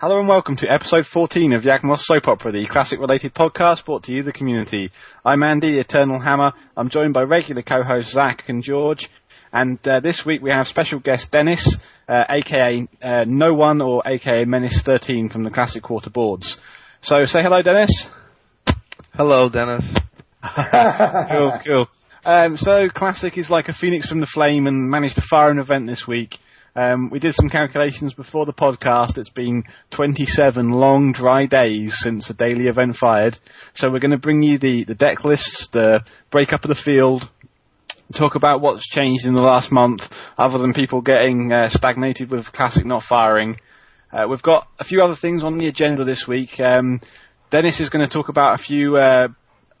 Hello and welcome to episode 14 of Yawgmoth Soap Opera, the classic related podcast brought to you, the community. I'm Andy, Eternal Hammer. I'm joined by regular co-hosts Zach and George. And uh, this week we have special guest Dennis, uh, aka uh, No One or aka Menace 13 from the Classic Quarter Boards. So say hello, Dennis. Hello, Dennis. cool, cool. Um, so Classic is like a phoenix from the flame and managed to fire an event this week. Um, we did some calculations before the podcast. It's been 27 long, dry days since the daily event fired. So we're going to bring you the, the deck lists, the breakup of the field, talk about what's changed in the last month, other than people getting uh, stagnated with Classic not firing. Uh, we've got a few other things on the agenda this week. Um, Dennis is going to talk about a few uh,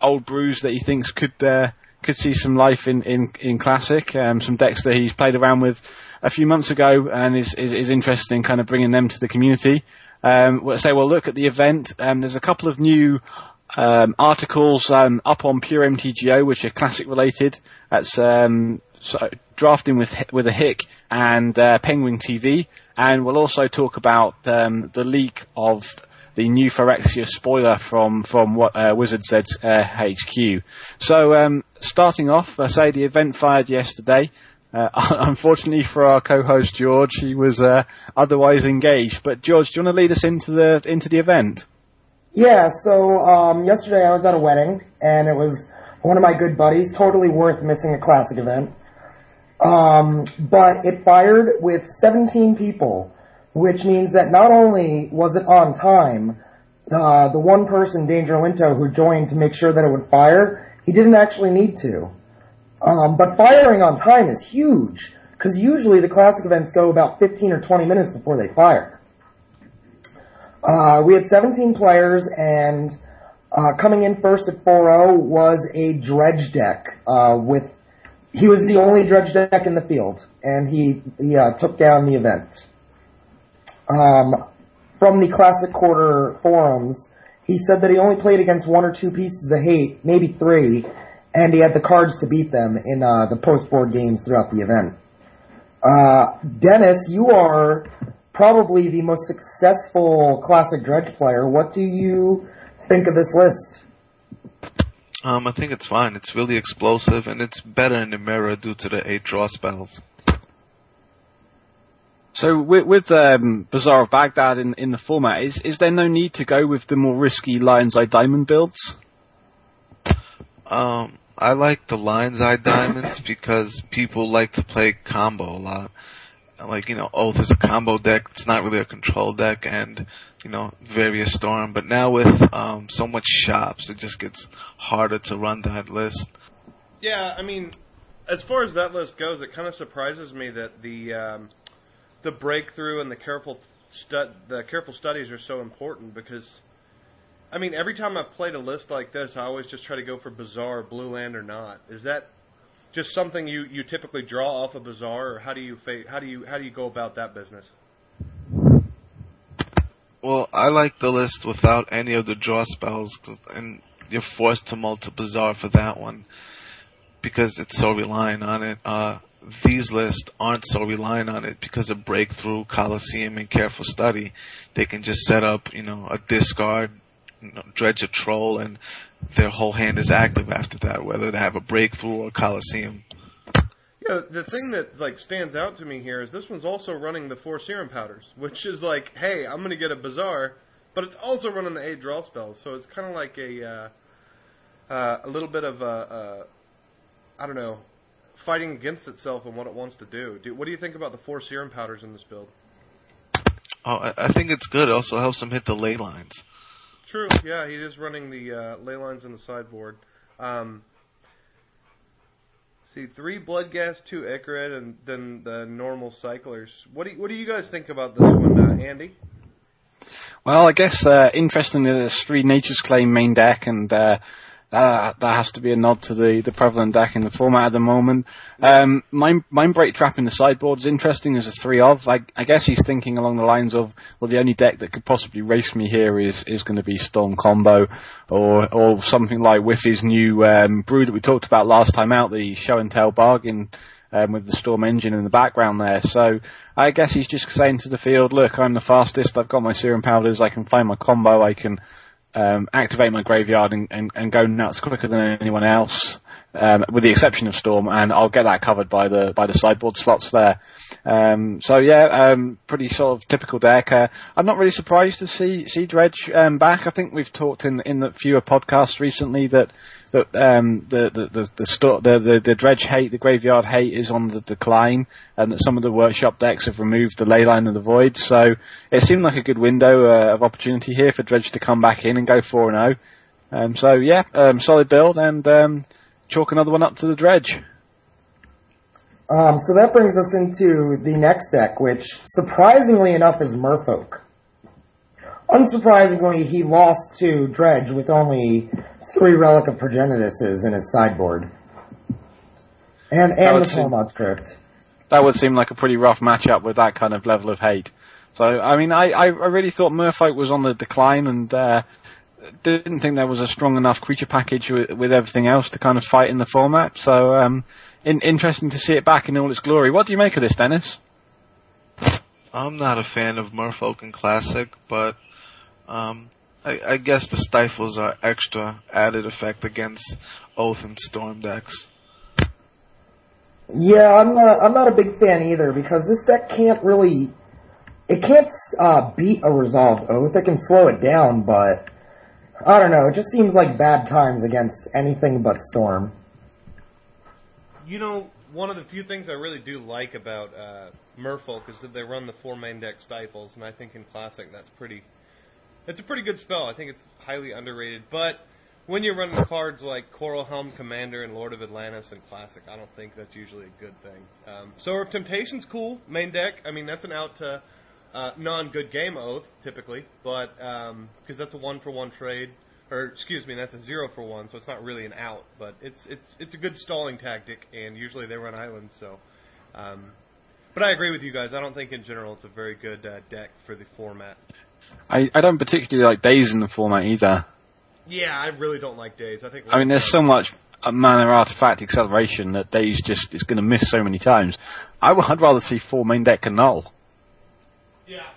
old brews that he thinks could uh, could see some life in in, in Classic. Um, some decks that he's played around with a few months ago and is, is, is interested in kind of bringing them to the community. Um, we'll say, well, look at the event. Um, there's a couple of new um, articles um, up on Pure MTGO, which are classic related. That's um, so drafting with with a hick and uh, Penguin TV, and we'll also talk about um, the leak of the new Phyrexia spoiler from from what uh, Wizards uh, HQ. So um, starting off, I say the event fired yesterday. Uh, unfortunately for our co-host George, he was uh, otherwise engaged. But George, do you want to lead us into the into the event? Yeah. So um, yesterday I was at a wedding, and it was one of my good buddies. Totally worth missing a classic event. Um, but it fired with 17 people, which means that not only was it on time, uh, the one person, Danger Linto, who joined to make sure that it would fire, he didn't actually need to. Um, but firing on time is huge because usually the classic events go about 15 or 20 minutes before they fire. Uh, we had 17 players, and uh, coming in first at 4-0 was a dredge deck uh, with. He was the only dredge deck in the field, and he he uh, took down the event. Um, from the classic quarter forums, he said that he only played against one or two pieces of hate, maybe three, and he had the cards to beat them in uh, the post board games throughout the event. Uh, Dennis, you are probably the most successful classic dredge player. What do you think of this list? Um, I think it's fine. It's really explosive, and it's better in the mirror due to the eight draw spells. So with, with um, Bazaar of Baghdad in, in the format, is is there no need to go with the more risky Lion's Eye Diamond builds? Um, I like the Lion's Eye Diamonds because people like to play combo a lot. Like, you know, oh, there's a combo deck, it's not really a control deck, and, you know, various storm. But now with um, so much shops, it just gets harder to run that list. Yeah, I mean, as far as that list goes, it kind of surprises me that the um, the breakthrough and the careful stu- the careful studies are so important because I mean, every time I've played a list like this, I always just try to go for Bazaar, Blue Land, or not. Is that just something you, you typically draw off a of Bazaar, or how do you fa- how do you how do you go about that business? Well, I like the list without any of the draw spells, and you're forced to multi for that one because it's so reliant on it. Uh, these lists aren't so reliant on it because of breakthrough, Coliseum, and careful study. They can just set up, you know, a discard, you know, dredge a troll, and their whole hand is active after that, whether they have a breakthrough or a Coliseum. Yeah, the thing that like stands out to me here is this one's also running the four serum powders, which is like, hey, I'm gonna get a Bazaar, but it's also running the eight draw spells, so it's kind of like a uh, uh, a little bit of a, a I don't know, fighting against itself and what it wants to do. do. What do you think about the four serum powders in this build? Oh, I, I think it's good. It also helps them hit the ley lines. True. Yeah, he is running the uh, ley lines in the sideboard. Um, see, three Bloodghast, two Ichorid, and then the normal cyclers. What do you, what do you guys think about this one, uh, Andy? Well, I guess uh, interestingly, there's three Nature's Claim main deck, and uh, that that has to be a nod to the, the prevalent deck in the format at the moment. Um, Mind, Mindbreak Trap in the sideboard is interesting as a three of. I, I, guess he's thinking along the lines of, well, the only deck that could possibly race me here is, is going to be Storm Combo, or or something like with his new um, brew that we talked about last time out, the Show and Tell bargain um, with the Storm engine in the background there. So I guess he's just saying to the field, look, I'm the fastest. I've got my serum powders. I can find my combo. I can um, activate my graveyard and, and, and, go nuts quicker than anyone else, um, with the exception of Storm, and I'll get that covered by the by the sideboard slots there. Um, so yeah, um, pretty sort of typical deck. Uh, I'm not really surprised to see see Dredge um, back. I think we've talked in in the fewer podcasts recently that that um, the the the the, the the dredge hate, the graveyard hate, is on the decline, and that some of the workshop decks have removed the leyline of the void. So it seemed like a good window uh, of opportunity here for dredge to come back in and go four and zero. Oh. Um, so yeah, um, solid build and um, chalk another one up to the dredge. Um, so that brings us into the next deck, which surprisingly enough is Merfolk. Unsurprisingly, he lost to Dredge with only three Relic of Progenituses in his sideboard. And, and the Tormod's Crypt. That would seem like a pretty rough matchup with that kind of level of hate. So, I mean, I, I really thought Merfolk was on the decline and, uh, didn't think there was a strong enough creature package with, with everything else to kind of fight in the format. So, um, in, interesting to see it back in all its glory. What do you make of this, Dennis? I'm not a fan of Merfolk in Classic, but um, I, I guess the stifles are extra added effect against Oath and Storm decks. Yeah, I'm not. I'm not a big fan either because this deck can't really. It can't uh, beat a resolved oath. It can slow it down, but I don't know. It just seems like bad times against anything but storm. You know, one of the few things I really do like about uh, Merfolk is that they run the four main deck stifles, and I think in Classic that's pretty it's a pretty good spell. I think it's highly underrated. But when you're running cards like Coralhelm Commander and Lord of Atlantis and Classic, I don't think that's usually a good thing. Um, Sower of Temptation's cool, main deck. I mean, that's an out to uh, non-good game oath typically, but because um, that's a one for one trade, or excuse me, that's a zero for one, so it's not really an out, but it's it's it's a good stalling tactic, and usually they run islands, so. Um, but I agree with you guys. I don't think in general it's a very good uh, deck for the format. I, I don't particularly like Daze in the format either. Yeah, I really don't like Daze. I think. I mean, there's so much mana artifact acceleration that Daze just is going to miss so many times. I would rather see four main deck Annul. Yeah.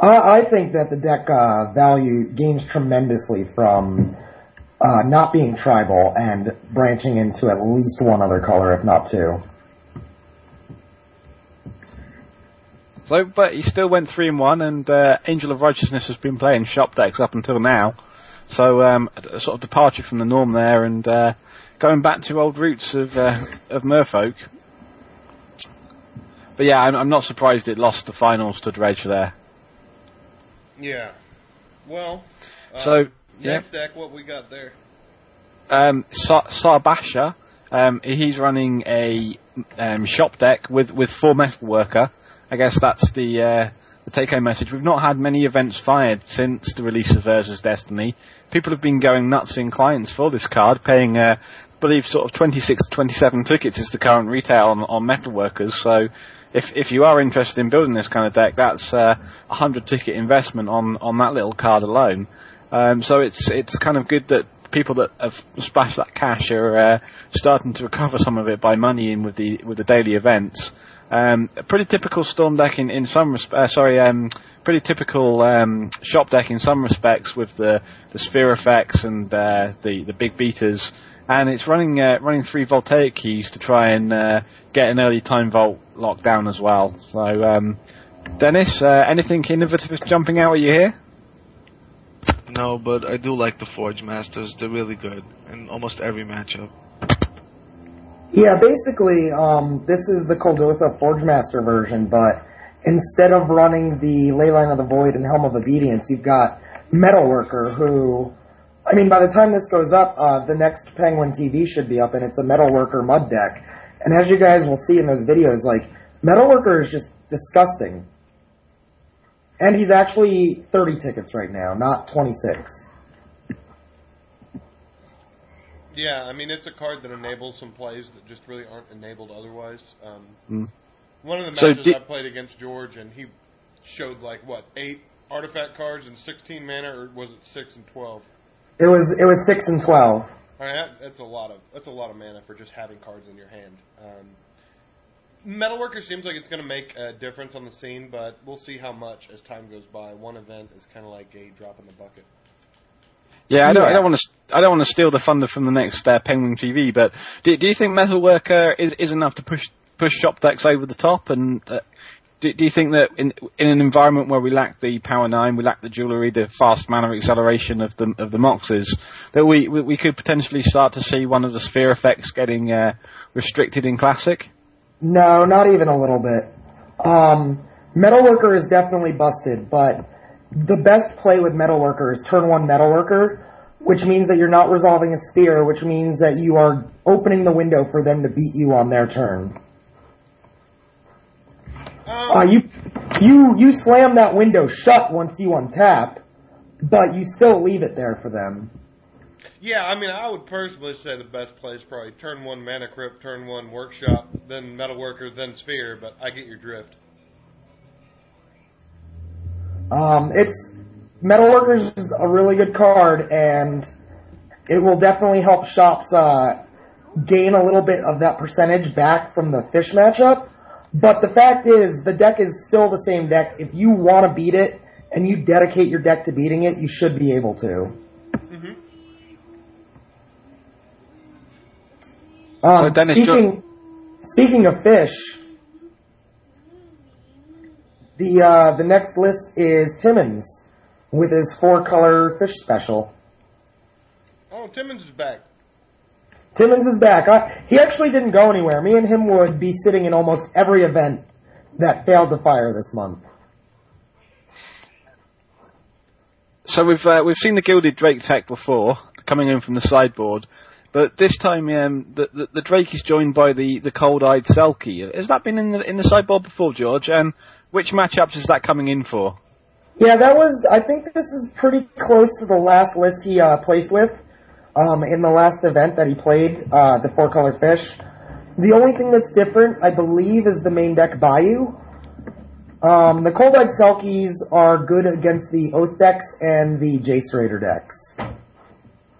I, I think that the deck uh, value gains tremendously from uh, not being tribal and branching into at least one other color, if not two. So, but he still went three and one, and uh, Angel of Righteousness has been playing shop decks up until now. So, um, a sort of departure from the norm there, and uh, going back to old roots of uh, of Merfolk. But yeah, I'm, I'm, not surprised it lost the finals to Dredge there. Yeah. Well. so yeah. next deck, what we got there? Um, Sa- Sarbasha. Um, he's running a um, shop deck with with four Metalworker I guess that's the uh, the take-home message. We've not had many events fired since the release of Urza's Destiny. People have been going nuts in clients for this card, paying, uh, I believe, sort of 26 to 27 tickets is the current retail on, on Metalworkers. So, if if you are interested in building this kind of deck, that's uh, a hundred ticket investment on on that little card alone. Um, so it's it's kind of good that people that have splashed that cash are uh, starting to recover some of it by money in with the with the daily events. Um, pretty typical storm deck in, in some res- uh, sorry, um, pretty typical um, shop deck in some respects with the, the sphere effects and uh, the the big beaters, and it's running uh, running three voltaic keys to try and uh, get an early time vault locked down as well. So, um, Dennis, uh, anything innovative jumping out at you here? No, but I do like the Forge Masters. They're really good in almost every matchup. Yeah, basically, um, this is the Kuldotha Forgemaster version, but instead of running the Leyline of the Void and Helm of Obedience, you've got Metalworker, who, I mean, by the time this goes up, uh, the next Penguin TV should be up, and it's a Metalworker mud deck. And as you guys will see in those videos, like, Metalworker is just disgusting. And he's actually 30 tickets right now, not 26. Yeah, I mean it's a card that enables some plays that just really aren't enabled otherwise. Um, mm. One of the matches so I played against George, and he showed like what eight artifact cards and 16 mana, or was it six and 12? It was it was six and 12. I mean, that, that's a lot of that's a lot of mana for just having cards in your hand. Um, Metalworker seems like it's going to make a difference on the scene, but we'll see how much as time goes by. One event is kind of like a drop in the bucket. Yeah, I don't, I don't want to, I don't want to steal the thunder from the next uh, Penguin TV, but do, do you think Metalworker is, is enough to push push shop decks over the top? And uh, do, do you think that in in an environment where we lack the power nine, we lack the jewelry, the fast manner acceleration of the of the Moxes, that we we, we could potentially start to see one of the sphere effects getting uh, restricted in Classic? No, not even a little bit. Um, Metalworker is definitely busted, but the best play with Metalworker is turn one Metalworker, which means that you're not resolving a sphere, which means that you are opening the window for them to beat you on their turn. Uh, you, you, you slam that window shut once you untap, but you still leave it there for them. Yeah, I mean, I would personally say the best play is probably turn one Mana Crypt, turn one Workshop, then Metalworker, then Sphere. But I get your drift. Um, it's Metalworkers is a really good card, and it will definitely help shops uh, gain a little bit of that percentage back from the fish matchup. But the fact is, the deck is still the same deck. If you want to beat it and you dedicate your deck to beating it, you should be able to. Um, So speaking, speaking of fish, the uh, the next list is Timmons with his four color fish special. Oh, Timmons is back. Timmons is back. I, he actually didn't go anywhere. Me and him would be sitting in almost every event that failed to fire this month. So we've uh, we've seen the gilded Drake tech before coming in from the sideboard, but this time um, the, the the Drake is joined by the, the cold-eyed Selkie. Has that been in the in the sideboard before, George? And which matchups is that coming in for? Yeah, that was. I think this is pretty close to the last list he uh, placed with um, in the last event that he played, uh, the four color fish. The only thing that's different, I believe, is the main deck Bayou. Um, the Cold Eyed Selkies are good against the Oath decks and the Jace Raider decks.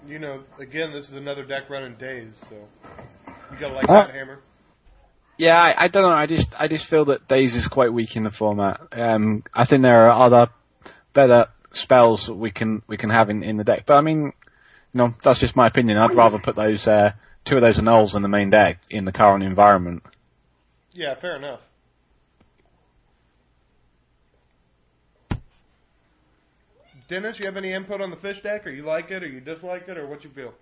You know, again, this is another deck running Daze, so you gotta like Uh, that hammer. Yeah, I, I don't know. I just I just feel that Daze is quite weak in the format. Um, I think there are other better spells that we can we can have in, in the deck. But I mean, you know, that's just my opinion. I'd rather put those uh, two of those annuls in the main deck in the current environment. Yeah, fair enough. Dennis, you have any input on the fish deck, or you like it, or you dislike it, or what you feel?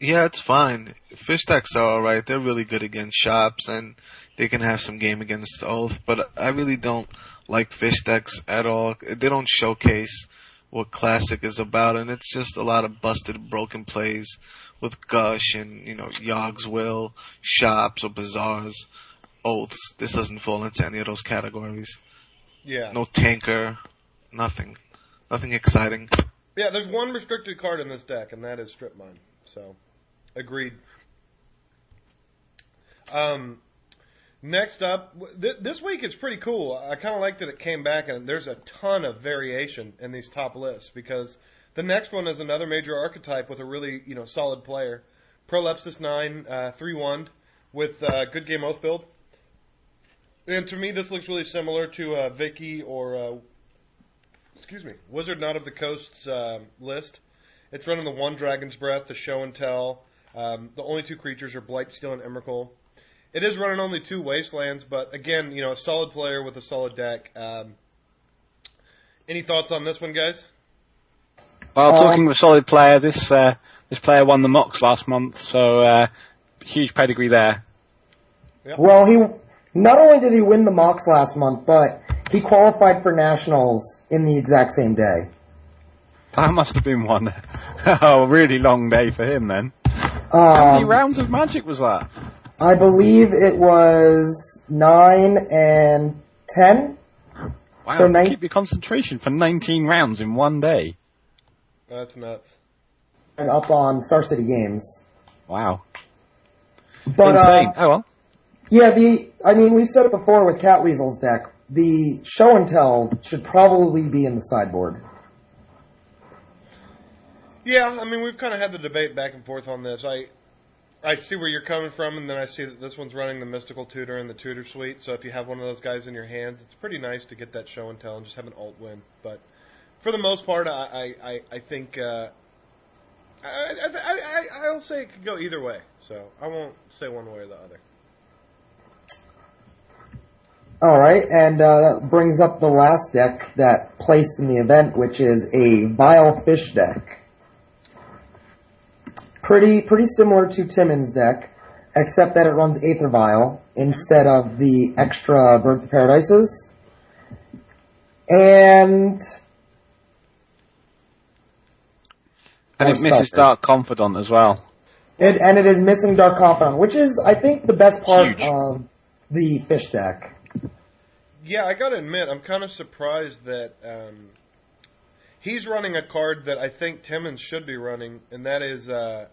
Yeah, it's fine. Fish decks are alright. They're really good against shops and they can have some game against Oath, but I really don't like fish decks at all. They don't showcase what Classic is about and it's just a lot of busted, broken plays with Gush and, you know, Yogg's Will, shops or bazaars, Oaths. This doesn't fall into any of those categories. Yeah. No tanker, nothing. Nothing exciting. Yeah, there's one restricted card in this deck, and that is Strip Mine. So, agreed. Um, next up, th- this week it's pretty cool. I kind of like that it came back, and there's a ton of variation in these top lists because the next one is another major archetype with a really you know solid player. Prolepsis nine uh, three one with uh, good game oath build. And to me, this looks really similar to uh, Vicky or uh, excuse me, Wizard Not of the Coast's uh, list. It's running the one Dragon's Breath, the Show and Tell. Um, the only two creatures are Blightsteel, and Emrakul. It is running only two Wastelands, but again, you know, a solid player with a solid deck. Um, any thoughts on this one, guys? Well, Um, talking of a solid player, this uh, this player won the Mox last month, so uh, huge pedigree there. Well, he not only did he win the Mox last month, but he qualified for nationals in the exact same day. That must have been one oh really long day for him then. How many Um, rounds of Magic was that? I believe it was nine and ten. Wow, so to nine- keep your concentration for 19 rounds in one day. That's nuts. and up on Star City Games. Wow, But insane. uh, oh well. yeah, the I mean we've said it before with Cat Weasel's deck. The show and tell should probably be in the sideboard. Yeah, I mean we've kind of had the debate back and forth on this. I I see where you're coming from, and then I see that this one's running the Mystical Tutor and the Tutor Suite. So if you have one of those guys in your hands, it's pretty nice to get that show and tell and just have an alt win. But for the most part, I I, I think uh, I, I, I I'll say it could go either way. So I won't say one way or the other. All right, and uh, that brings up the last deck that placed in the event, which is a Vile Fish deck. Pretty pretty similar to Timon's deck, except that it runs Aether Vial instead of the extra Birds of Paradises. And And it misses Stalker. Dark Confidant as well. it and it is missing Dark Confidant, which is I think the best part Huge. of the fish deck. Yeah, I gotta admit, I'm kind of surprised that um, he's running a card that I think Timmons should be running, and that is, uh,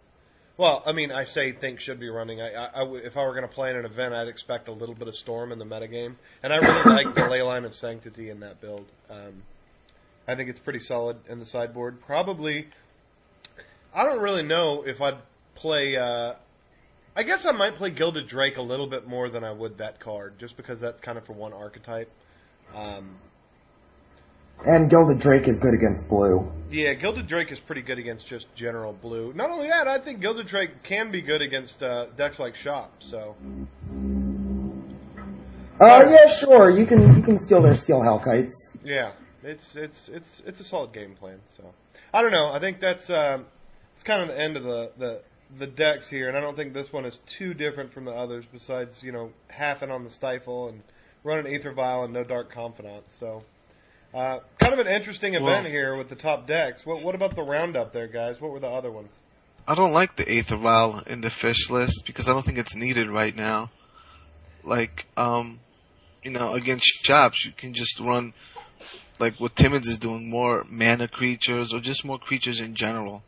well, I mean, I say think should be running. I, if I were going to play in an event, I'd expect a little bit of Storm in the metagame, and I really like the Leyline of Sanctity in that build. Um, I think it's pretty solid in the sideboard. Probably, I don't really know if I'd play. Uh, I guess I might play Gilded Drake a little bit more than I would that card, just because that's kind of for one archetype. Um, And Gilded Drake is good against blue. yeah, Gilded Drake is pretty good against just general blue. Not only that, I think Gilded Drake can be good against uh, decks like Shop. So Uh, yeah, sure. You can you can steal their steel hellkites. yeah, it's it's it's it's a solid game plan. So I don't know. I think that's um, it's kind of the end of the the the decks here, and I don't think this one is too different from the others. Besides, you know, halfing on the stifle and running Aether Vial and no Dark Confidant. So. Uh, kind of an interesting event Well- here with the top decks. What, what about the roundup there, guys? What were the other ones? I don't like the Aether Vial in the fish list because I don't think it's needed right now. Like, um, you know, against shops, you can just run, like what Timmons is doing, more mana creatures or just more creatures in general.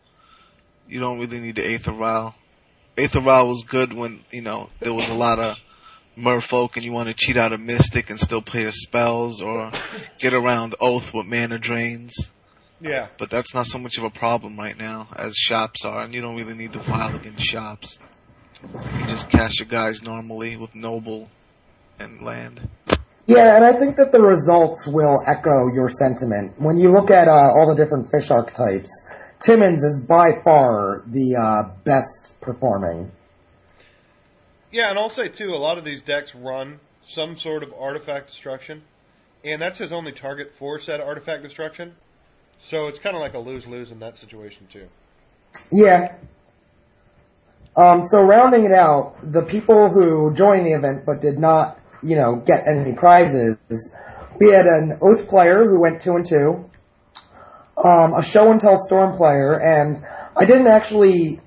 You don't really need the Aether Vial. Aether Vial was good when, you know, there was a lot of merfolk and you want to cheat out a mystic and still play his spells or get around oath with mana drains. Yeah. But that's not so much of a problem right now as shops are, and you don't really need to file against shops. You just cast your guys normally with noble and land. Yeah, and I think that the results will echo your sentiment. When you look at uh, all the different fish archetypes, Timmons is by far the uh, best performing. Yeah, and I'll say too, a lot of these decks run some sort of artifact destruction, and that's his only target for said artifact destruction. So it's kind of like a lose lose in that situation too. Yeah. Um, so rounding it out, the people who joined the event but did not, you know, get any prizes, we had an Oath player who went two and two, um, a Show and Tell Storm player, and I didn't actually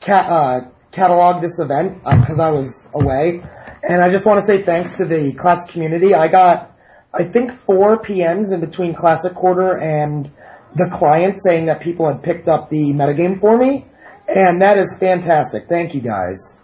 ca- uh, catalog this event because I was away, and I just want to say thanks to the classic community. I got, I think, four PMs in between Classic Quarter and the client saying that people had picked up the metagame for me, and that is fantastic. Thank you guys.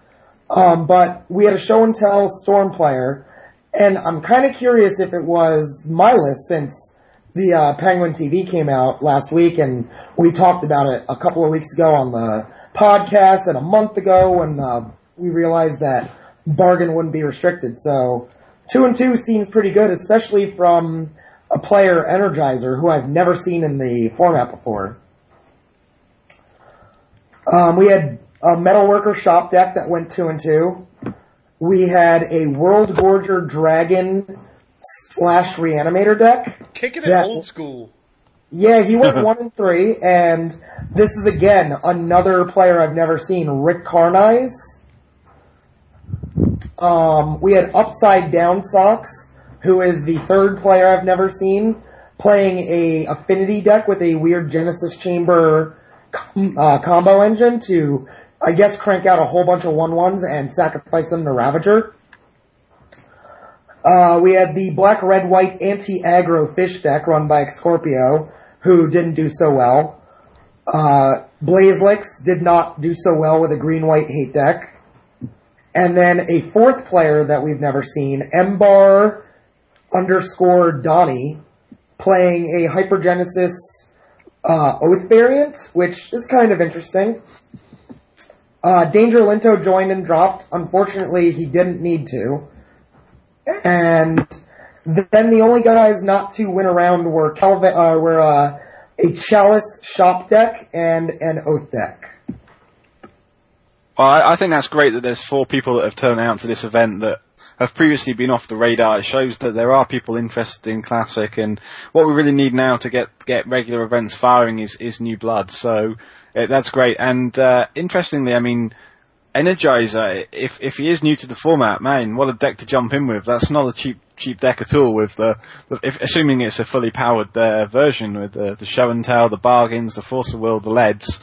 Um, but we had a show and tell Storm player, and I'm kind of curious if it was my list since the uh, Penguin TV came out last week, and we talked about it a couple of weeks ago on the podcast, and a month ago when uh, we realized that bargain wouldn't be restricted. So two and two seems pretty good, especially from a player Energizer who I've never seen in the format before. Um, we had a Metalworker shop deck that went two and two. We had a Worldgorger Dragon slash Reanimator deck. Kicking it old school. Yeah, he went one and three, and this is again another player I've never seen, Rick Carnize. Um, we had Upside Down Socks, who is the third player I've never seen, playing a Affinity deck with a weird Genesis Chamber com- uh, combo engine to, I guess, crank out a whole bunch of one ones and sacrifice them to Ravager. Uh, we had the black, red, white anti-aggro fish deck run by Scorpio, who didn't do so well. Uh, Blazelix did not do so well with a green, white hate deck. And then a fourth player that we've never seen, Mbar underscore Donnie, playing a Hypergenesis uh, Oath variant, which is kind of interesting. Uh, Danger Linto joined and dropped. Unfortunately, he didn't need to. And then the only guys not to win around were Calvin, uh, were uh, a Chalice shop deck and an Oath deck. Well, I, I think that's great that there's four people that have turned out to this event that have previously been off the radar. It shows that there are people interested in classic, and what we really need now to get get regular events firing is is new blood. So uh, that's great. And uh, interestingly, I mean. Energizer, if if he is new to the format, man, what a deck to jump in with. That's not a cheap cheap deck at all. With the, if, assuming it's a fully powered uh, version with the, the show and tell, the bargains, the force of will, the leads.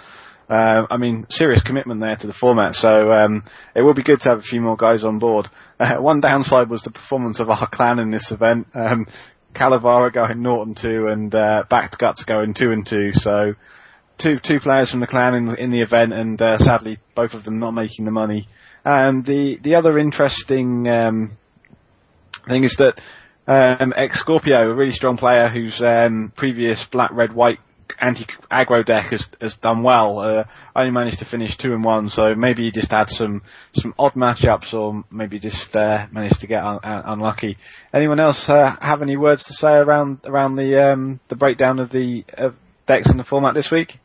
Uh, I mean, serious commitment there to the format. So um, it would be good to have a few more guys on board. Uh, one downside was the performance of our clan in this event. Um, Calavara going Norton two and uh, Backed Guts going two and two. So two two players from the clan in in the event, and uh, sadly both of them not making the money. And the the other interesting um, thing is that um, ex Scorpio, a really strong player whose um, previous black red white anti aggro deck has has done well. Uh, only managed to finish two and one, so maybe he just had some some odd matchups, or maybe just uh, managed to get un- un- unlucky. Anyone else uh, have any words to say around around the um, the breakdown of the decks in the format this week?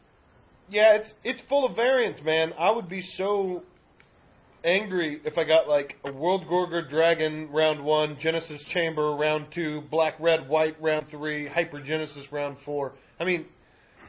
Yeah, it's it's full of variants, man. I would be so angry if I got like a Worldgorger Dragon round one, Genesis Chamber round two, Black Red White round three, Hypergenesis round four. I mean,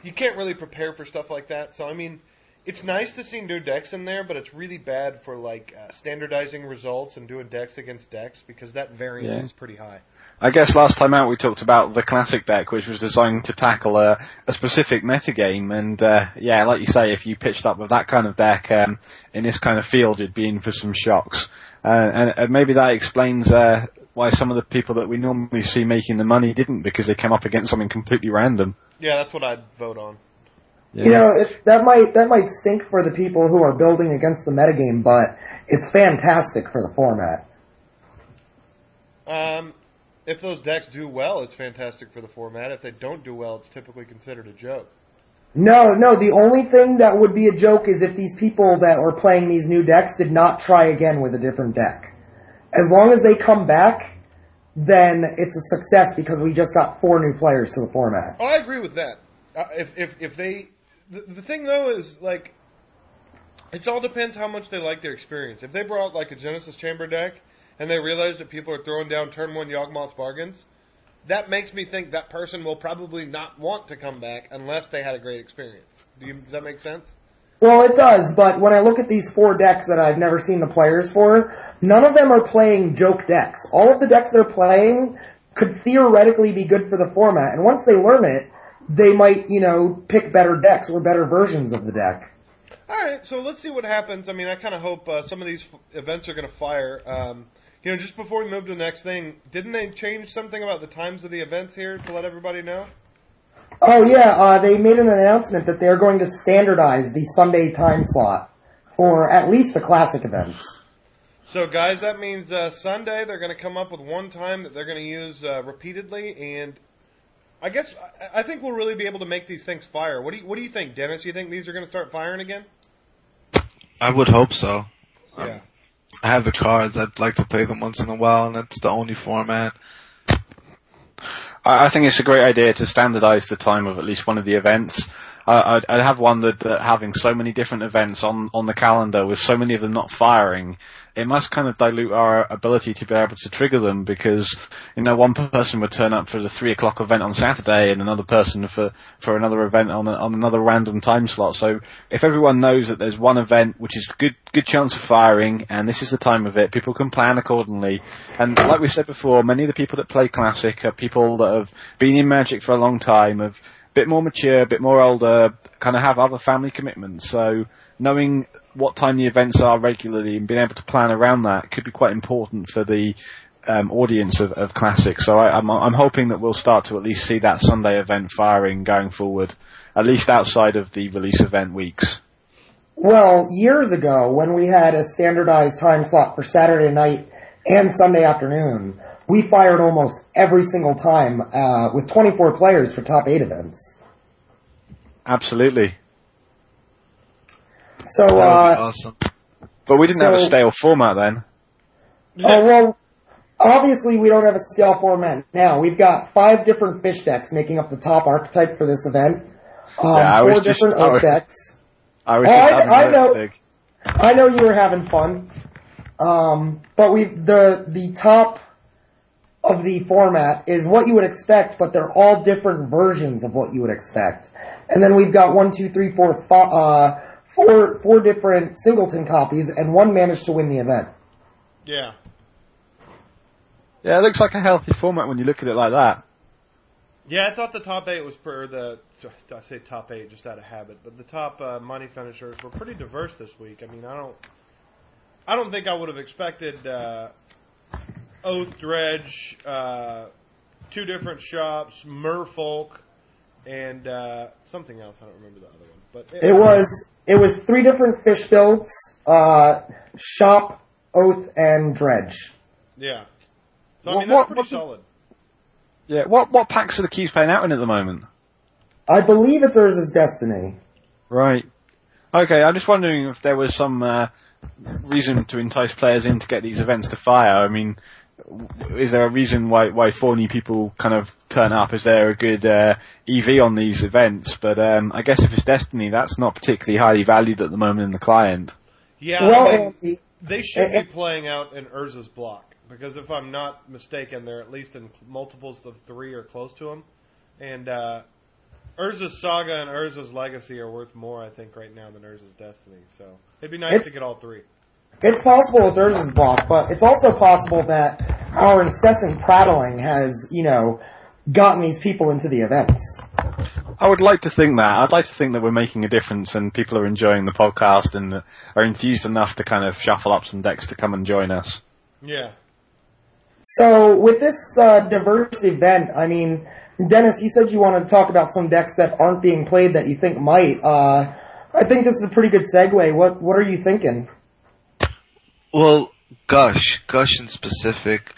you can't really prepare for stuff like that. So I mean, it's nice to see new decks in there, but it's really bad for like uh, standardizing results and doing decks against decks because that variance Yeah. is pretty high. I guess last time out we talked about the classic deck, which was designed to tackle a, a specific metagame, and uh, yeah, like you say, if you pitched up with that kind of deck um, in this kind of field, you'd be in for some shocks. Uh, and, and maybe that explains uh, why some of the people that we normally see making the money didn't, because they came up against something completely random. Yeah, that's what I'd vote on. Yeah. You know, it, that might that might stink for the people who are building against the metagame, but it's fantastic for the format. Um, if those decks do well, it's fantastic for the format. If they don't do well, it's typically considered a joke. No, no, the only thing that would be a joke is if these people that are playing these new decks did not try again with a different deck. As long as they come back, then it's a success because we just got four new players to the format. Oh, I agree with that. Uh, if if if they, the, the thing though is like, it all depends how much they like their experience. If they brought like a Genesis Chamber deck and they realize that people are throwing down turn one Yawgmoth's bargains, that makes me think that person will probably not want to come back unless they had a great experience. Do you, does that make sense? Well, it does, but when I look at these four decks that I've never seen the players for, none of them are playing joke decks. All of the decks they're playing could theoretically be good for the format, and once they learn it, they might, you know, pick better decks or better versions of the deck. All right, so let's see what happens. I mean, I kind of hope uh, some of these f- events are going to fire. Um, you know, just before we move to the next thing, didn't they change something about the times of the events here to let everybody know? Oh yeah, uh, they made an announcement that they're going to standardize the Sunday time slot for at least the classic events. So, guys, that means uh, Sunday they're going to come up with one time that they're going to use uh, repeatedly, and I guess I, I think we'll really be able to make these things fire. What do you What do you think, Dennis? You think these are going to start firing again? I would hope so. Yeah. I have the cards. I'd like to play them once in a while, and that's the only format. I I think it's a great idea to standardise the time of at least one of the events. I, I'd, I have wondered that having so many different events on, on the calendar with so many of them not firing, it must kind of dilute our ability to be able to trigger them because, you know, one person would turn up for the three o'clock event on Saturday and another person for, for another event on, a, on another random time slot. So if everyone knows that there's one event which is good, good chance of firing and this is the time of it, people can plan accordingly. And like we said before, many of the people that play Classic are people that have been in Magic for a long time, have a bit more mature, a bit more older, kind of have other family commitments. So knowing what time the events are regularly and being able to plan around that could be quite important for the um, audience of, of Classic. So I, I'm, I'm hoping that we'll start to at least see that Sunday event firing going forward, at least outside of the release event weeks. Well, years ago, when we had a standardized time slot for Saturday night and Sunday afternoon, we fired almost every single time uh, with 24 players for top eight events. Absolutely. So, That would be uh, awesome. But we didn't have a So- stale format then. oh well, obviously we don't have a scale format now. We've got five different fish decks making up the top archetype for this event. Um, Yeah, I four was just- different I oak was- decks. I was Oh, just I- having know. big. I know you were having fun. Um, but we the the top of the format is what you would expect, but they're all different versions of what you would expect. And then we've got one, two, three, four, five, uh, four, four different singleton copies, and one managed to win the event. Yeah. Yeah, it looks like a healthy format when you look at it like that. Yeah, I thought the top eight was per the. I say top eight just out of habit, but the top uh, money finishers were pretty diverse this week. I mean, I don't, I don't think I would have expected uh, Oath Dredge, uh, two different shops, Merfolk, and uh, something else. I don't remember the other one, but It was it was three different fish builds: uh, shop, oath, and dredge. yeah. So I What- mean, that's what- pretty what- solid. Yeah, what what packs are the keys playing out in at the moment? I believe it's Urza's Destiny. Right. Okay, I'm just wondering if there was some uh, reason to entice players in to get these events to fire. I mean, w- is there a reason why why Thorny people kind of turn up? Is there a good uh, EV on these events? But um, I guess if it's Destiny, that's not particularly highly valued at the moment in the client. Yeah, Well, I mean, they should be playing out in Urza's block because if I'm not mistaken, they're at least in multiples of three or close to them. And uh, Urza's Saga and Urza's Legacy are worth more, I think, right now than Urza's Destiny. So it'd be nice to get all three. It's possible it's Urza's block, but it's also possible that our incessant prattling has, you know, gotten these people into the events. I would like to think that. I'd like to think that we're making a difference and people are enjoying the podcast and are enthused enough to kind of shuffle up some decks to come and join us. Yeah. So with this uh, diverse event, I mean, Dennis, you said you wanted to talk about some decks that aren't being played that you think might. Uh, I think this is a pretty good segue. What What are you thinking? Well, Gush, Gush in specific,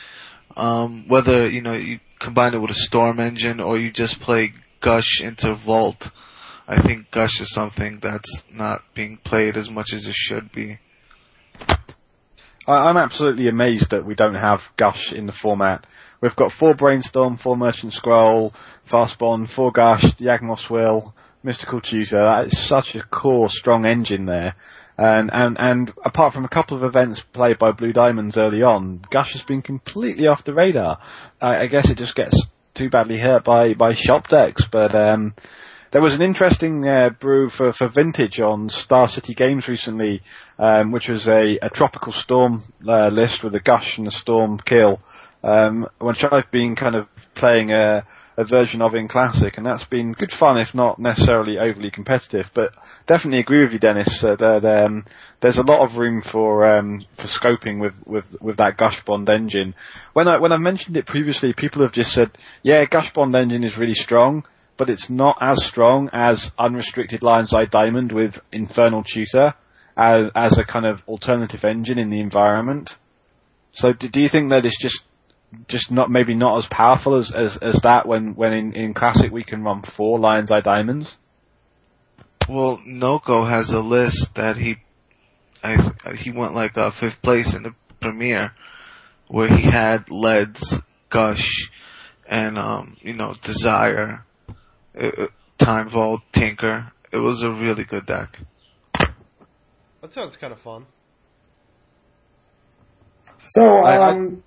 um, whether, you know, you combine it with a Storm engine or you just play Gush into Vault, I think Gush is something that's not being played as much as it should be. I, I'm absolutely amazed that we don't have Gush in the format. We've got four Brainstorm, four Merchant Scroll, Fastbond, four Gush, Diagnos Will, Mystical Tutor. That is such a core, strong engine there. And, and, and apart from a couple of events played by Blue Diamonds early on, Gush has been completely off the radar. I, I guess it just gets too badly hurt by, by shop decks, but, um, there was an interesting uh, brew for, for vintage on Star City Games recently, um, which was a, a tropical storm uh, list with a gush and a storm kill, um, which I've been kind of playing a, a version of in Classic, and that's been good fun, if not necessarily overly competitive. But definitely agree with you, Dennis, uh, that um, there's a lot of room for um, for scoping with, with, with that Gush Bond engine. When I when I mentioned it previously, people have just said, "Yeah, Gush Bond engine is really strong." but it's not as strong as unrestricted Lion's Eye Diamond with Infernal Tutor as, as a kind of alternative engine in the environment. So do, do you think that it's just just not maybe not as powerful as, as, as that when, when in, in Classic we can run four Lion's Eye Diamonds? Well, Noko has a list that he, I, he went like uh, fifth place in the premiere, where he had Leads, Gush, and um, you know, Desire, uh, Time Vault, Tinker. It was a really good deck. That sounds kind of fun. So, I- I- um,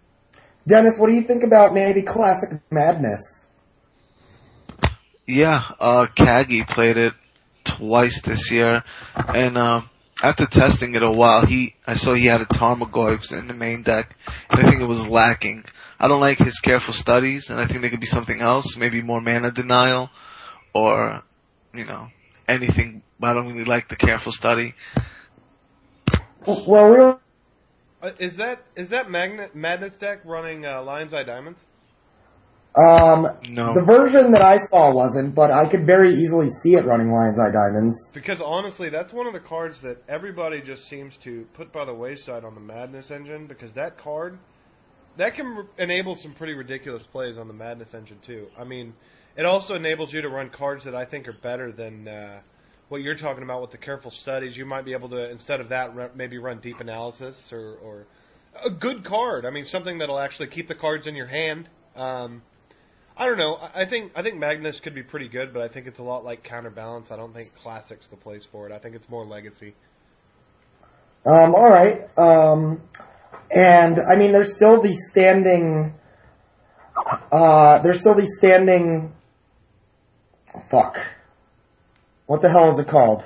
Dennis, what do you think about maybe Classic Madness? Yeah, uh, Kagi played it twice this year, and uh, after testing it a while, he I saw he had a Tarmogoyfs in the main deck, and I think it was lacking. I don't like his careful studies, and I think there could be something else, maybe more mana denial, or you know anything. But I don't really like the careful study. Well, we is that is that Magnet Madness deck running uh, Lion's Eye Diamonds? Um, No. the version that I saw wasn't, but I could very easily see it running Lion's Eye Diamonds. Because honestly, that's one of the cards that everybody just seems to put by the wayside on the Madness engine. Because that card, that can re- enable some pretty ridiculous plays on the Madness engine too. I mean, it also enables you to run cards that I think are better than uh, what you're talking about with the careful studies. You might be able to instead of that run, maybe run deep analysis or, or a good card. I mean, something that'll actually keep the cards in your hand. Um, I don't know. I think I think Magnus could be pretty good, but I think it's a lot like Counterbalance. I don't think Classic's the place for it. I think it's more Legacy. Um, all right. Um, and I mean, there's still the standing. Uh, there's still the standing. Fuck. What the hell is it called?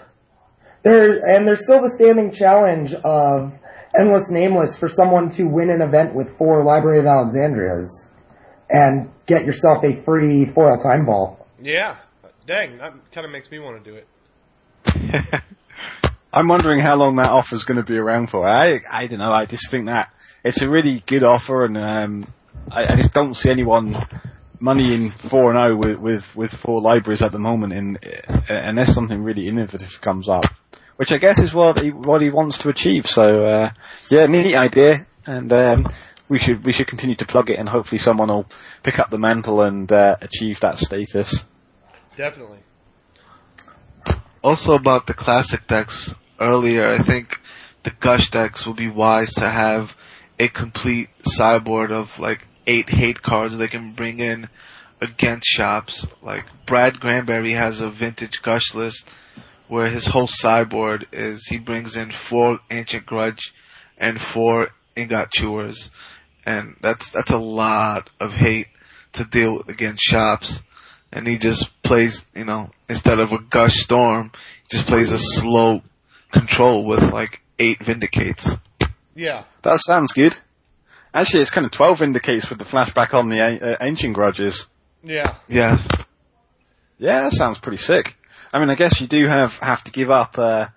There and there's still the standing challenge of endless nameless for someone to win an event with four Library of Alexandrias and get yourself a free foil Time Walk. Yeah. Dang, that kind of makes me want to do it. I'm wondering how long that offer's going to be around for. I I don't know. I just think that it's a really good offer, and um, I, I just don't see anyone money in four and zero with with with four libraries at the moment, in unless something really innovative comes up, which I guess is what he what he wants to achieve. So uh, yeah, neat idea, and um, we should we should continue to plug it, and hopefully someone will pick up the mantle and uh, achieve that status. Definitely. Also about the classic decks earlier, I think the Gush decks will be wise to have a complete sideboard of like eight hate cards they can bring in against shops. Like Brad Granberry has a vintage Gush list where his whole sideboard is he brings in four Ancient Grudge and four Ingot Chewers, and that's that's a lot of hate to deal with against shops and he just plays, you know, instead of a gush storm, he just plays a slow control with like eight vindicates. Yeah. That sounds good. Actually, it's kind of 12 vindicates with the flashback on the uh, ancient grudges. Yeah. Yeah. Yeah, that sounds pretty sick. I mean, I guess you do have have to give up uh,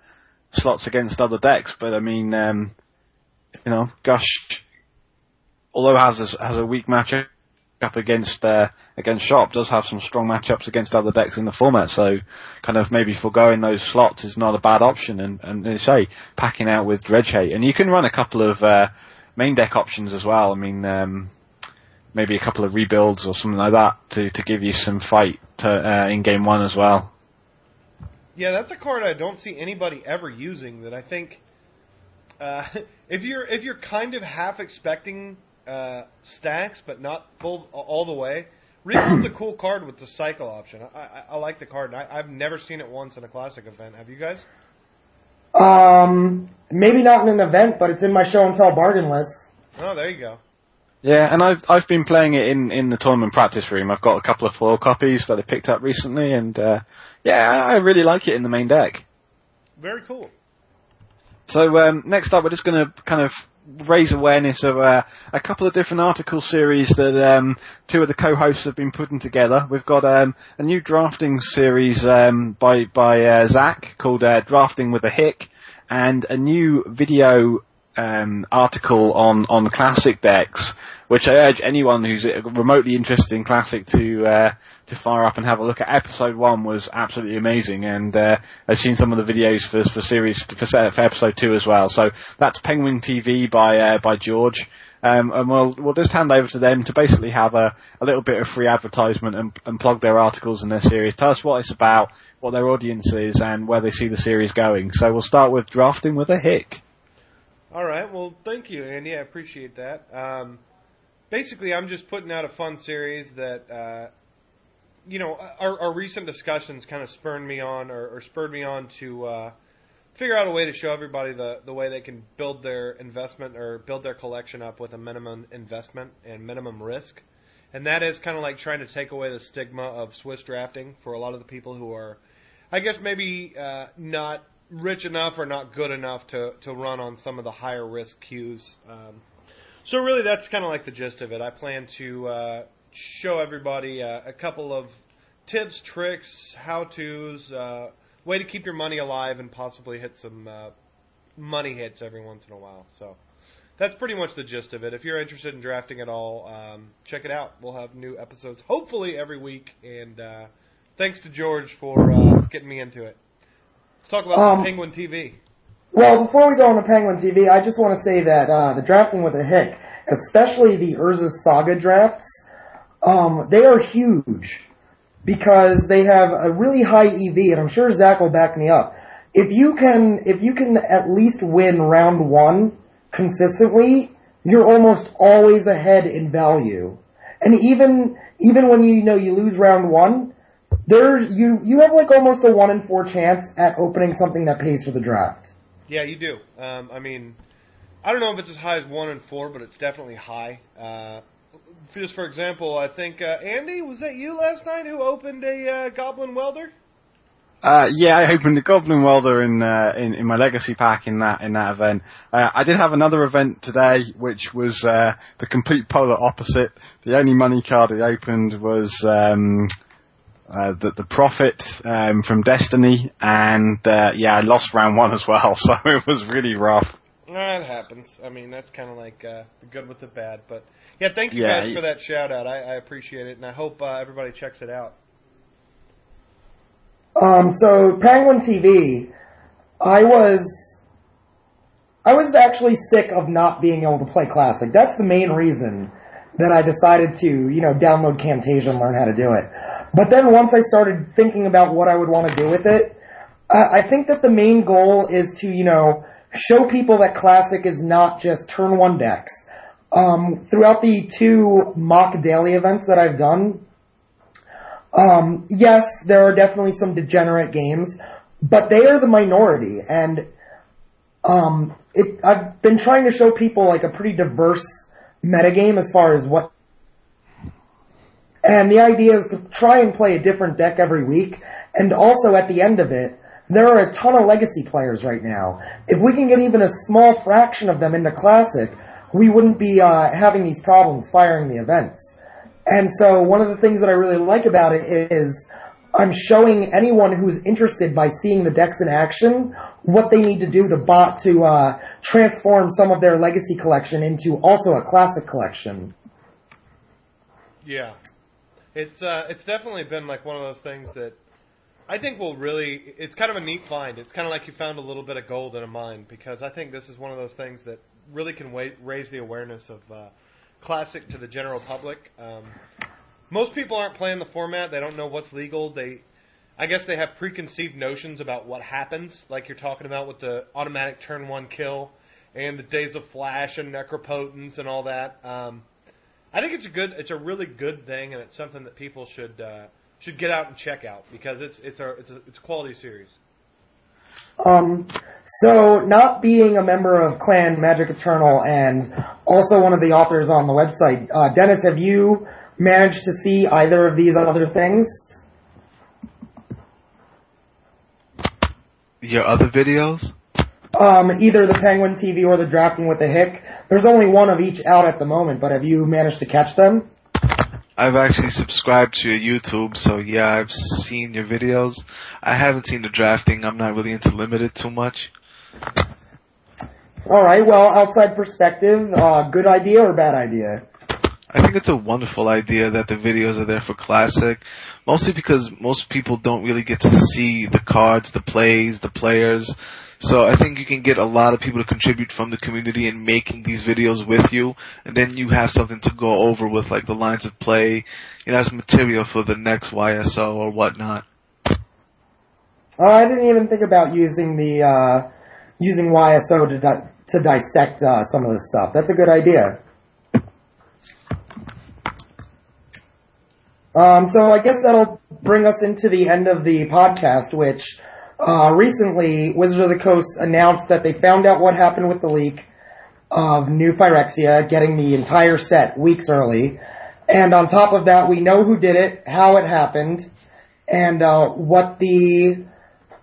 slots against other decks, but I mean, um, you know, Gush, although has a, has a weak matchup up against uh, against Shops does have some strong matchups against other decks in the format, so kind of maybe foregoing those slots is not a bad option. And, and they say packing out with Dredge Hate, and you can run a couple of uh, main deck options as well. I mean, um, maybe a couple of rebuilds or something like that to to give you some fight to, uh, in game one as well. Yeah, that's a card I don't see anybody ever using. That I think uh, if you're if you're kind of half expecting uh, stacks, but not full all the way. Rebuild's a cool card with the cycle option. I, I, I like the card. I, I've never seen it once in a classic event. Have you guys? Um, maybe not in an event, but it's in my show and tell bargain list. Oh, there you go. Yeah, and I've I've been playing it in, in the tournament practice room. I've got a couple of foil copies that I picked up recently, and uh, yeah, I really like it in the main deck. Very cool. So um, next up, we're just going to kind of raise awareness of uh, a couple of different article series that um, two of the co-hosts have been putting together. We've got um, a new drafting series um, by by uh, Zach called uh, "Drafting with a Hick," and a new video um, article on on classic decks, which I urge anyone who's remotely interested in classic to uh, to fire up and have a look at. Episode one was absolutely amazing, and uh, I've seen some of the videos for for series for, for episode two as well. So that's Penguin TV by uh, by George. Um, and we'll we'll just hand over to them to basically have a, a little bit of free advertisement and, and plug their articles and their series. Tell us what it's about, what their audience is, and where they see the series going. So we'll start with drafting with a hick. All right. Well, thank you, Andy. I appreciate that. Um, basically, I'm just putting out a fun series that, uh, you know, our, our, recent discussions kind of spurred me on, or, or spurred me on to uh, figure out a way to show everybody the the way they can build their investment or build their collection up with a minimum investment and minimum risk. And that is kind of like trying to take away the stigma of Swiss drafting for a lot of the people who are, I guess, maybe uh, not rich enough or not good enough to, to run on some of the higher risk queues. Um, so really, that's kind of like the gist of it. I plan to uh, show everybody uh, a couple of tips, tricks, how-tos, uh, way to keep your money alive, and possibly hit some uh, money hits every once in a while. So that's pretty much the gist of it. If you're interested in drafting at all, um, check it out. We'll have new episodes hopefully every week. And uh, thanks to George for uh, getting me into it. Let's talk about um, Penguin TV. Well, before we go on to Penguin TV, I just want to say that uh, the drafting with a hick, especially the Urza Saga drafts, um, they are huge. because they have a really high EV, and I'm sure Zach will back me up. If you can, if you can at least win round one consistently, you're almost always ahead in value. And even, even when you know you lose round one, there, you, you have like almost a one in four chance at opening something that pays for the draft. Yeah, you do. Um, I mean, I don't know if it's as high as one and four, but it's definitely high. Uh, just for example, I think uh, Andy was that you last night who opened a uh, Goblin Welder? Uh, yeah, I opened the Goblin Welder in, uh, in, in my Legacy pack in that in that event. Uh, I did have another event today, which was uh, the complete polar opposite. The only money card I opened was um, uh, the the Prophet um, from Destiny, and uh, yeah, I lost round one as well, so it was really rough. That happens. I mean, that's kind of like uh, the good with the bad. But yeah, thank you Yeah, guys for that shout out. I, I appreciate it, and I hope uh, everybody checks it out. Um, so Penguin TV, I was, I was actually sick of not being able to play Classic. That's the main reason that I decided to, you know, download Camtasia and learn how to do it. But then once I started thinking about what I would want to do with it, I, I think that the main goal is to, you know, show people that Classic is not just turn one decks. Um, throughout the two mock daily events that I've done, um, yes, there are definitely some degenerate games, but they are the minority, and um, it, I've been trying to show people like a pretty diverse metagame as far as what. And the idea is to try and play a different deck every week, and also at the end of it, there are a ton of legacy players right now. If we can get even a small fraction of them into classic, we wouldn't be uh, having these problems firing the events. And so one of the things that I really like about it is I'm showing anyone who's interested by seeing the decks in action what they need to do to bot to uh, transform some of their legacy collection into also a classic collection. Yeah, it's uh, it's definitely been like one of those things that I think will really. It's kind of a neat find. It's kind of like you found a little bit of gold in a mine because I think this is one of those things that really can wa- raise the awareness of uh, classic to the general public. Um, most people aren't playing the format. They don't know what's legal. They, I guess, they have preconceived notions about what happens, like you're talking about with the automatic turn one kill and the Days of Flash and Necropotence and all that. Um, I think it's a good, it's a really good thing, and it's something that people should uh, should get out and check out because it's it's a it's a it's a quality series. Um, so not being a member of Clan Magic Eternal and also one of the authors on the website, uh, Dennis, have you managed to see either of these other things? Your other videos? Um, either the Penguin TV or the Drafting with the Hick. There's only one of each out at the moment, but have you managed to catch them? I've actually subscribed to your YouTube, so yeah, I've seen your videos. I haven't seen the drafting. I'm not really into limited too much. All right. Well, outside perspective, uh, good idea or bad idea? I think it's a wonderful idea that the videos are there for classic, mostly because most people don't really get to see the cards, the plays, the players. So I think you can get a lot of people to contribute from the community in making these videos with you, and then you have something to go over with like the lines of play, you know, as material for the next YSO or whatnot. Oh, I didn't even think about using the uh, using YSO to di- to dissect uh, some of this stuff. That's a good idea. Um, so I guess that'll bring us into the end of the podcast, which uh, recently Wizard of the Coast announced that they found out what happened with the leak of New Phyrexia, getting the entire set weeks early. And on top of that, we know who did it, how it happened, and uh, what the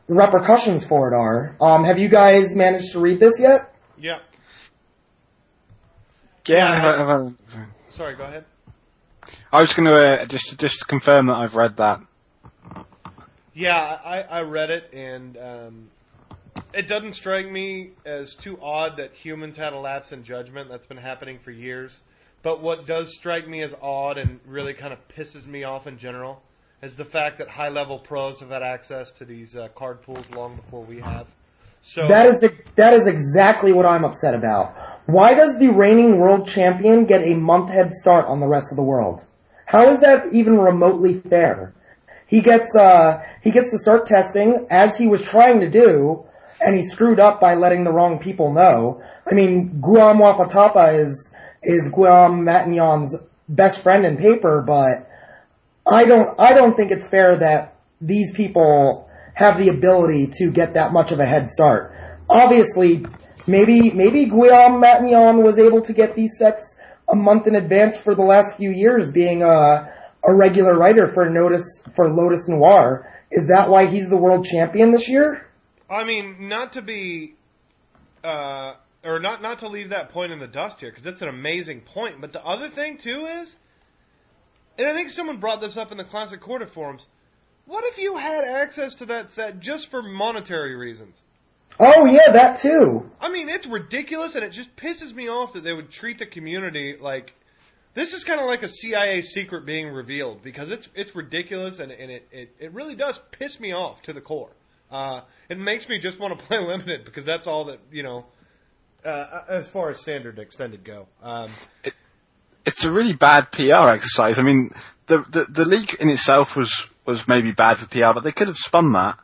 repercussions for it are. Um, have you guys managed to read this yet? Yeah. Yeah, I've- I've- Sorry, go ahead. I was going to uh, just just confirm that I've read that. Yeah, I, I read it, and um, it doesn't strike me as too odd that humans had a lapse in judgment. That's been happening for years. But what does strike me as odd and really kind of pisses me off in general is the fact that high level pros have had access to these uh, card pools long before we have. So That is that is exactly what I'm upset about. Why does the reigning world champion get a month head start on the rest of the world? How is that even remotely fair? He gets uh, he gets to start testing as he was trying to do, and he screwed up by letting the wrong people know. I mean, Guillaume Wafo-Tapa is is Guillaume Matignon's best friend in paper, but I don't I don't think it's fair that these people have the ability to get that much of a head start. Obviously, maybe maybe Guillaume Matignon was able to get these sets a month in advance for the last few years, being a a regular writer for Notice for Lotus Noir. Is that why he's the world champion this year? I mean, not to be, uh, or not not to leave that point in the dust here because it's an amazing point. But the other thing too is, and I think someone brought this up in the Classic Quarter forums. What if you had access to that set just for monetary reasons? Oh yeah, that too. I mean, it's ridiculous, and it just pisses me off that they would treat the community like this is kind of like a CIA secret being revealed because it's it's ridiculous and, and it, it, it really does piss me off to the core. Uh, it makes me just want to play limited because that's all that you know. Uh, as far as standard extended go, um, it, it's a really bad PR exercise. I mean, the, the the leak in itself was was maybe bad for PR, but they could have spun that.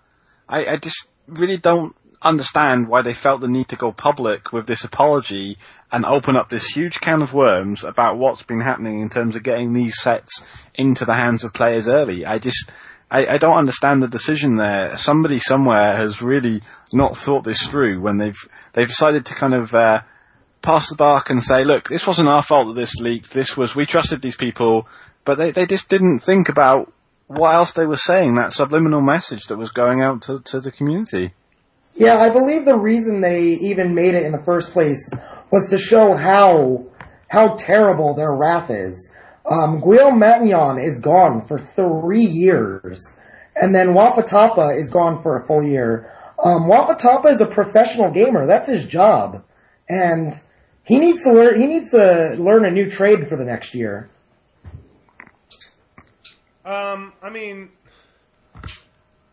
I, I just really don't understand why they felt the need to go public with this apology and open up this huge can of worms about what's been happening in terms of getting these sets into the hands of players early. I just, I, I don't understand the decision there. Somebody somewhere has really not thought this through when they've, they've decided to kind of, uh, pass the bark and say, look, this wasn't our fault that this leaked. This was, we trusted these people, but they, they just didn't think about what else they were saying, that subliminal message that was going out to, to the community. Yeah, I believe the reason they even made it in the first place was to show how how terrible their wrath is. Um, Guillaume Matignon is gone for three years, and then Wafo-Tapa is gone for a full year. Um, Wafo-Tapa is a professional gamer; that's his job, and he needs to learn. He needs to learn a new trade for the next year. Um, I mean,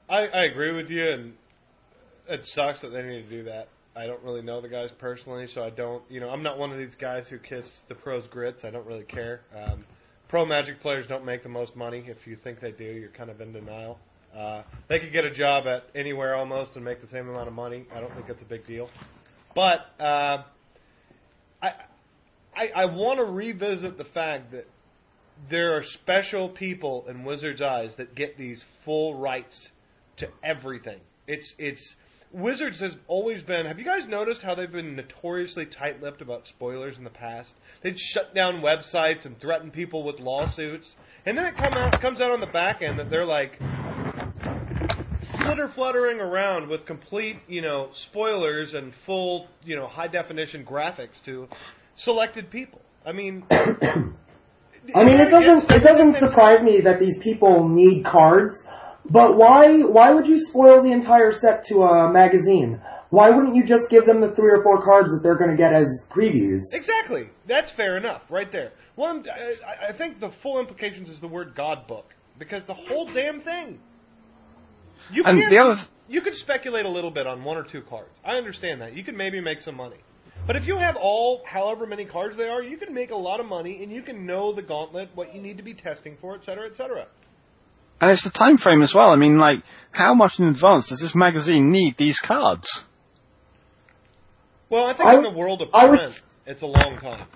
I, I agree with you, and it sucks that they need to do that. I don't really know the guys personally, so I don't. You know, I'm not one of these guys who kiss the pros' grits. I don't really care. Um, pro Magic players don't make the most money. If you think they do, you're kind of in denial. Uh, they could get a job at anywhere almost and make the same amount of money. I don't think that's a big deal. But uh, I I, I want to revisit the fact that there are special people in Wizards' eyes that get these full rights to everything. It's it's Wizards has always been. Have you guys noticed how they've been notoriously tight-lipped about spoilers in the past? They'd shut down websites and threaten people with lawsuits, and then it come out comes out on the back end that they're like flitter fluttering around with complete, you know, spoilers and full, you know, high definition graphics to selected people. I mean. I mean, it doesn't. It doesn't surprise me that these people need cards but why why would you spoil the entire set to a magazine? Why wouldn't you just give them the three or four cards that they're going to get as previews? Exactly. That's fair enough, right there. One, I, I think the full implications is the word God book because the whole damn thing. You can, the other, you could speculate a little bit on one or two cards. I understand that. You could maybe make some money. But if you have all, however many cards they are, you can make a lot of money and you can know the gauntlet, what you need to be testing for, et cetera, et cetera. And it's the time frame as well. I mean, like, how much in advance does this magazine need these cards? Well, I think I, in the world of print, would, it's a long time.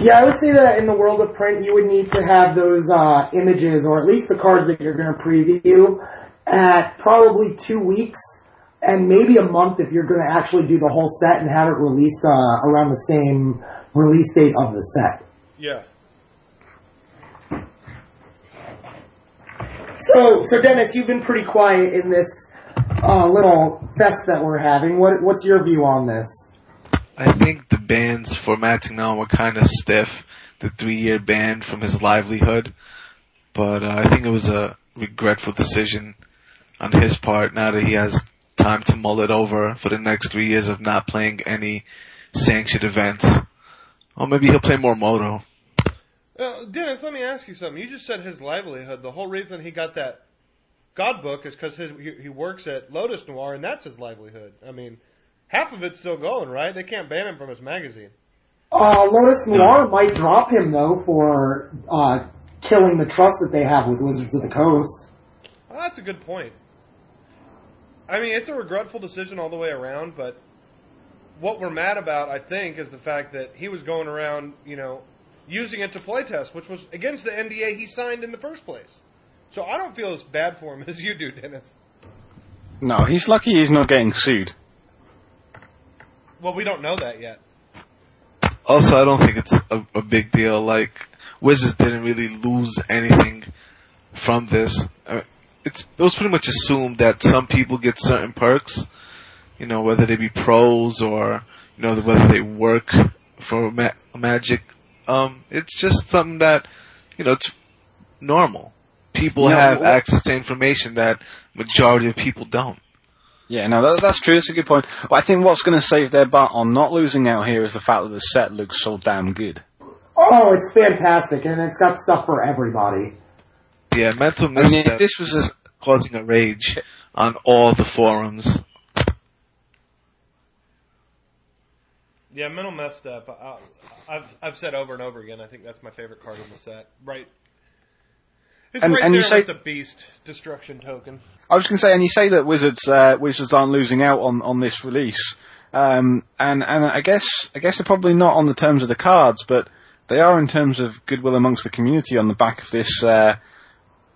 Yeah, I would say that in the world of print, you would need to have those uh, images, or at least the cards that you're going to preview, at probably two weeks, and maybe a month if you're going to actually do the whole set and have it released uh, around the same release date of the set. Yeah. So, so Dennis, you've been pretty quiet in this uh, little fest that we're having. What, what's your view on this? I think the bans for Matignon were kind of stiff. The three-year ban from his livelihood, but uh, I think it was a regretful decision on his part. Now that he has time to mull it over for the next three years of not playing any sanctioned events, or maybe he'll play more Moto. Uh, Dennis, let me ask you something. You just said his livelihood. The whole reason he got that God book is because he, he works at Lotus Noir, and that's his livelihood. I mean, half of it's still going, right? They can't ban him from his magazine. Uh, Lotus Noir might drop him though for uh, killing the trust that they have with Wizards of the Coast. Uh, that's a good point. I mean, it's a regretful decision all the way around, but what we're mad about, I think, is the fact that he was going around, you know, using it to playtest, which was against the NDA he signed in the first place. So I don't feel as bad for him as you do, Dennis. No, he's lucky he's not getting sued. Well, we don't know that yet. Also, I don't think it's a, a big deal. Like, Wizards didn't really lose anything from this. Uh, it's, it was pretty much assumed that some people get certain perks, you know, whether they be pros or, you know, whether they work for ma- Magic. Um, it's just something that, you know, it's normal. People Yeah, have well- access to information that majority of people don't. Yeah, no, that, that's true. That's a good point. But I think what's going to save their butt on not losing out here is the fact that the set looks so damn good. Oh, it's fantastic, and it's got stuff for everybody. Yeah, mental I mean, this was a, causing a rage on all the forums. Yeah, Mental Misstep. I, I've I've said over and over again. I think that's my favorite card in the set. Right. It's And- right and you say- with the beast destruction token. I was going to say, and you say that Wizards uh, Wizards aren't losing out on, on this release, um, and and I guess I guess they're probably not on the terms of the cards, but they are in terms of goodwill amongst the community on the back of this uh,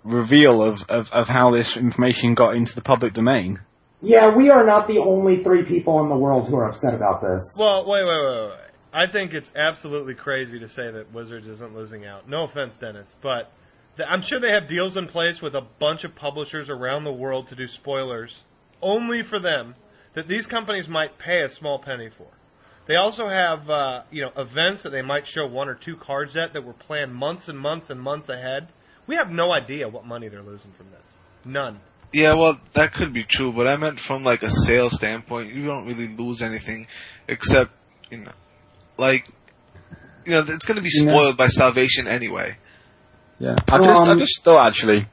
reveal of, of, of how this information got into the public domain. Yeah, we are not the only three people in the world who are upset about this. Well, wait, wait, wait, wait. I think it's absolutely crazy to say that Wizards isn't losing out. No offense, Dennis, but th- I'm sure they have deals in place with a bunch of publishers around the world to do spoilers only for them that these companies might pay a small penny for. They also have, uh, you know, events that they might show one or two cards at that were planned months and months and months ahead. We have no idea what money they're losing from this. None. Yeah, well, that could be true, but I meant from like a sales standpoint, you don't really lose anything except, you know, like, you know, it's going to be You know- spoiled by Salvation anyway. Yeah, I just I Um, just thought actually,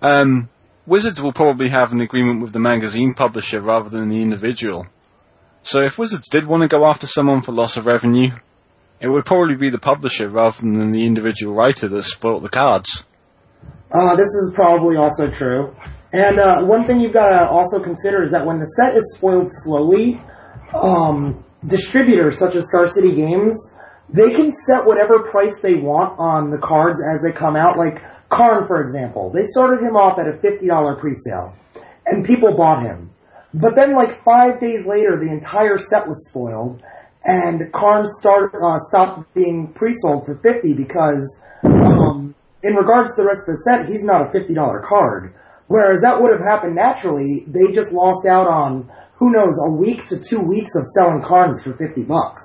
um, Wizards will probably have an agreement with the magazine publisher rather than the individual. So if Wizards did want to go after someone for loss of revenue, it would probably be the publisher rather than the individual writer that spoilt the cards. Uh, this is probably also true. And uh, one thing you've got to also consider is that when the set is spoiled slowly, um, distributors such as Star City Games, they can set whatever price they want on the cards as they come out. Like Karn, for example, they started him off at a $50 pre-sale, and people bought him. But then, like five days later, the entire set was spoiled, and Karn started uh, stopped being pre-sold for 50 because um, in regards to the rest of the set, he's not a $50 card. Whereas that would have happened naturally, they just lost out on, who knows, a week to two weeks of selling cards for 50 bucks.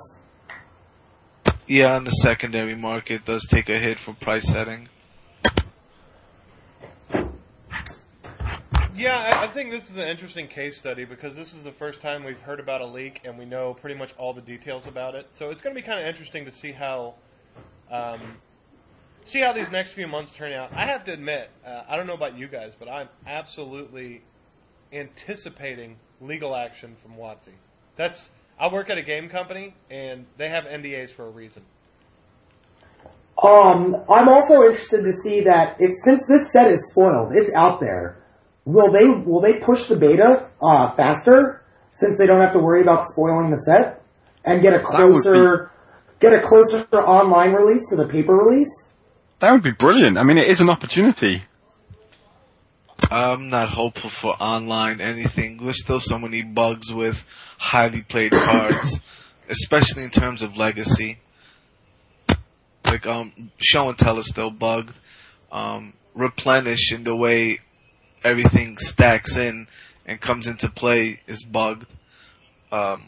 Yeah, and the secondary market does take a hit for price setting. Yeah, I, I think this is an interesting case study because this is the first time we've heard about a leak and we know pretty much all the details about it. So it's going to be kind of interesting to see how, um, see how these next few months turn out. I have to admit, uh, I don't know about you guys, but I'm absolutely anticipating legal action from WotC. That's I work at a game company and they have NDAs for a reason. Um, I'm also interested to see that if since this set is spoiled, it's out there. Will they will they push the beta uh, faster since they don't have to worry about spoiling the set and get a That would closer get a closer online release to the paper release? That would be brilliant. I mean, it is an opportunity. I'm not hopeful for online anything. There's still so many bugs with highly played cards, especially in terms of legacy. Like um, show and tell is still bugged. Um, replenish in the way everything stacks in and comes into play is bugged. Um,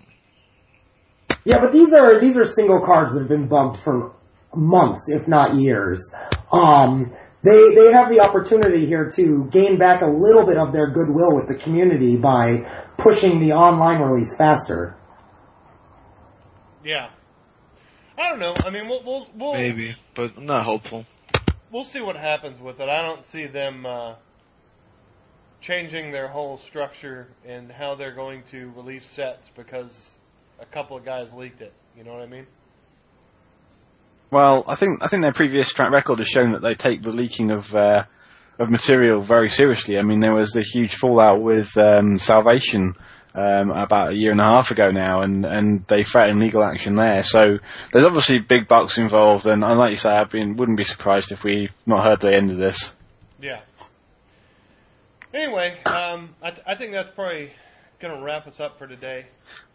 Yeah, but these are these are single cards that have been bugged for months, if not years. Um, they they have the opportunity here to gain back a little bit of their goodwill with the community by pushing the online release faster. Yeah. I don't know. I mean, we'll we'll we'll maybe, but I'm not hopeful. we'll see what happens with it. I don't see them uh, changing their whole structure and how they're going to release sets because a couple of guys leaked it. You know what I mean? Well, I think I think their previous track record has shown that they take the leaking of uh, of material very seriously. I mean, there was the huge fallout with um, Salvation um, about a year and a half ago now, and, and they threatened legal action there. So there's obviously big bucks involved, and, like you say, I wouldn't be surprised if we not heard the end of this. Yeah. Anyway, um, I, th- I think that's probably going to wrap us up for today.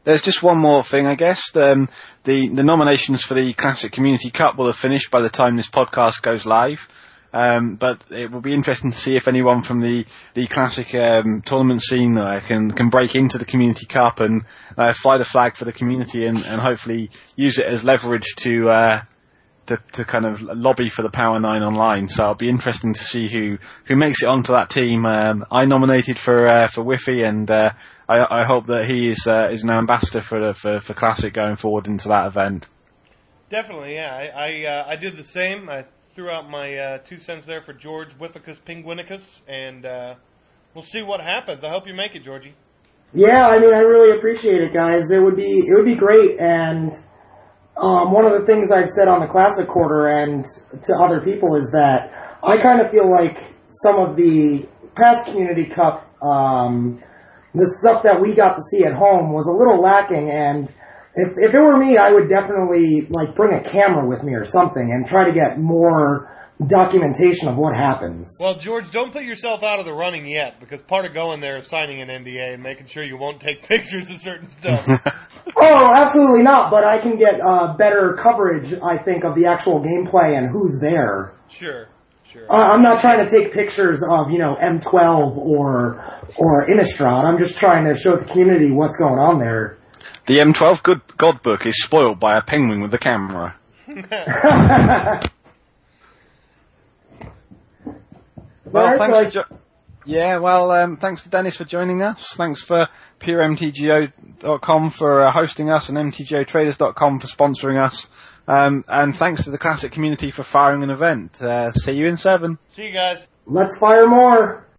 There's just one more thing, I guess. Um, the the nominations for the Classic Community Cup will have finished by the time this podcast goes live. Um, but it will be interesting to see if anyone from the the classic um, tournament scene uh, can can break into the community cup and uh, fly the flag for the community and, and hopefully use it as leverage to uh, to, to kind of lobby for the Power Nine online. So it'll be interesting to see who, who makes it onto that team. Um, I nominated for uh, for Whiffy, and uh, I, I hope that he is uh, is an ambassador for, for for Classic going forward into that event. Definitely, yeah. I I, uh, I did the same. I threw out my uh, two cents there for George Whifficus Penguinicus, and uh, we'll see what happens. I hope you make it, Georgie. Yeah, I mean, I really appreciate it, guys. It would be it would be great, and um, one of the things I've said on the Classic Quarter and to other people is that I kind of feel like some of the past Community Cup, um, the stuff that we got to see at home was a little lacking. And if if it were me, I would definitely like bring a camera with me or something and try to get more documentation of what happens. Well, George, don't put yourself out of the running yet, because part of going there is signing an NDA and making sure you won't take pictures of certain stuff. oh, absolutely not. But I can get uh, better coverage, I think, of the actual gameplay and who's there. Sure, sure. Uh, I'm not trying to take pictures of you know M12 or or Innistrad. I'm just trying to show the community what's going on there. The M12 good God book is spoiled by a penguin with a camera. Well, thanks for jo- yeah, well, um, thanks to Dennis for joining us. Thanks for puremtgo.com for uh, hosting us and mtgotraders.com for sponsoring us. Um, and thanks to the classic community for firing an event. Uh, see you in seven. See you guys. Let's fire more.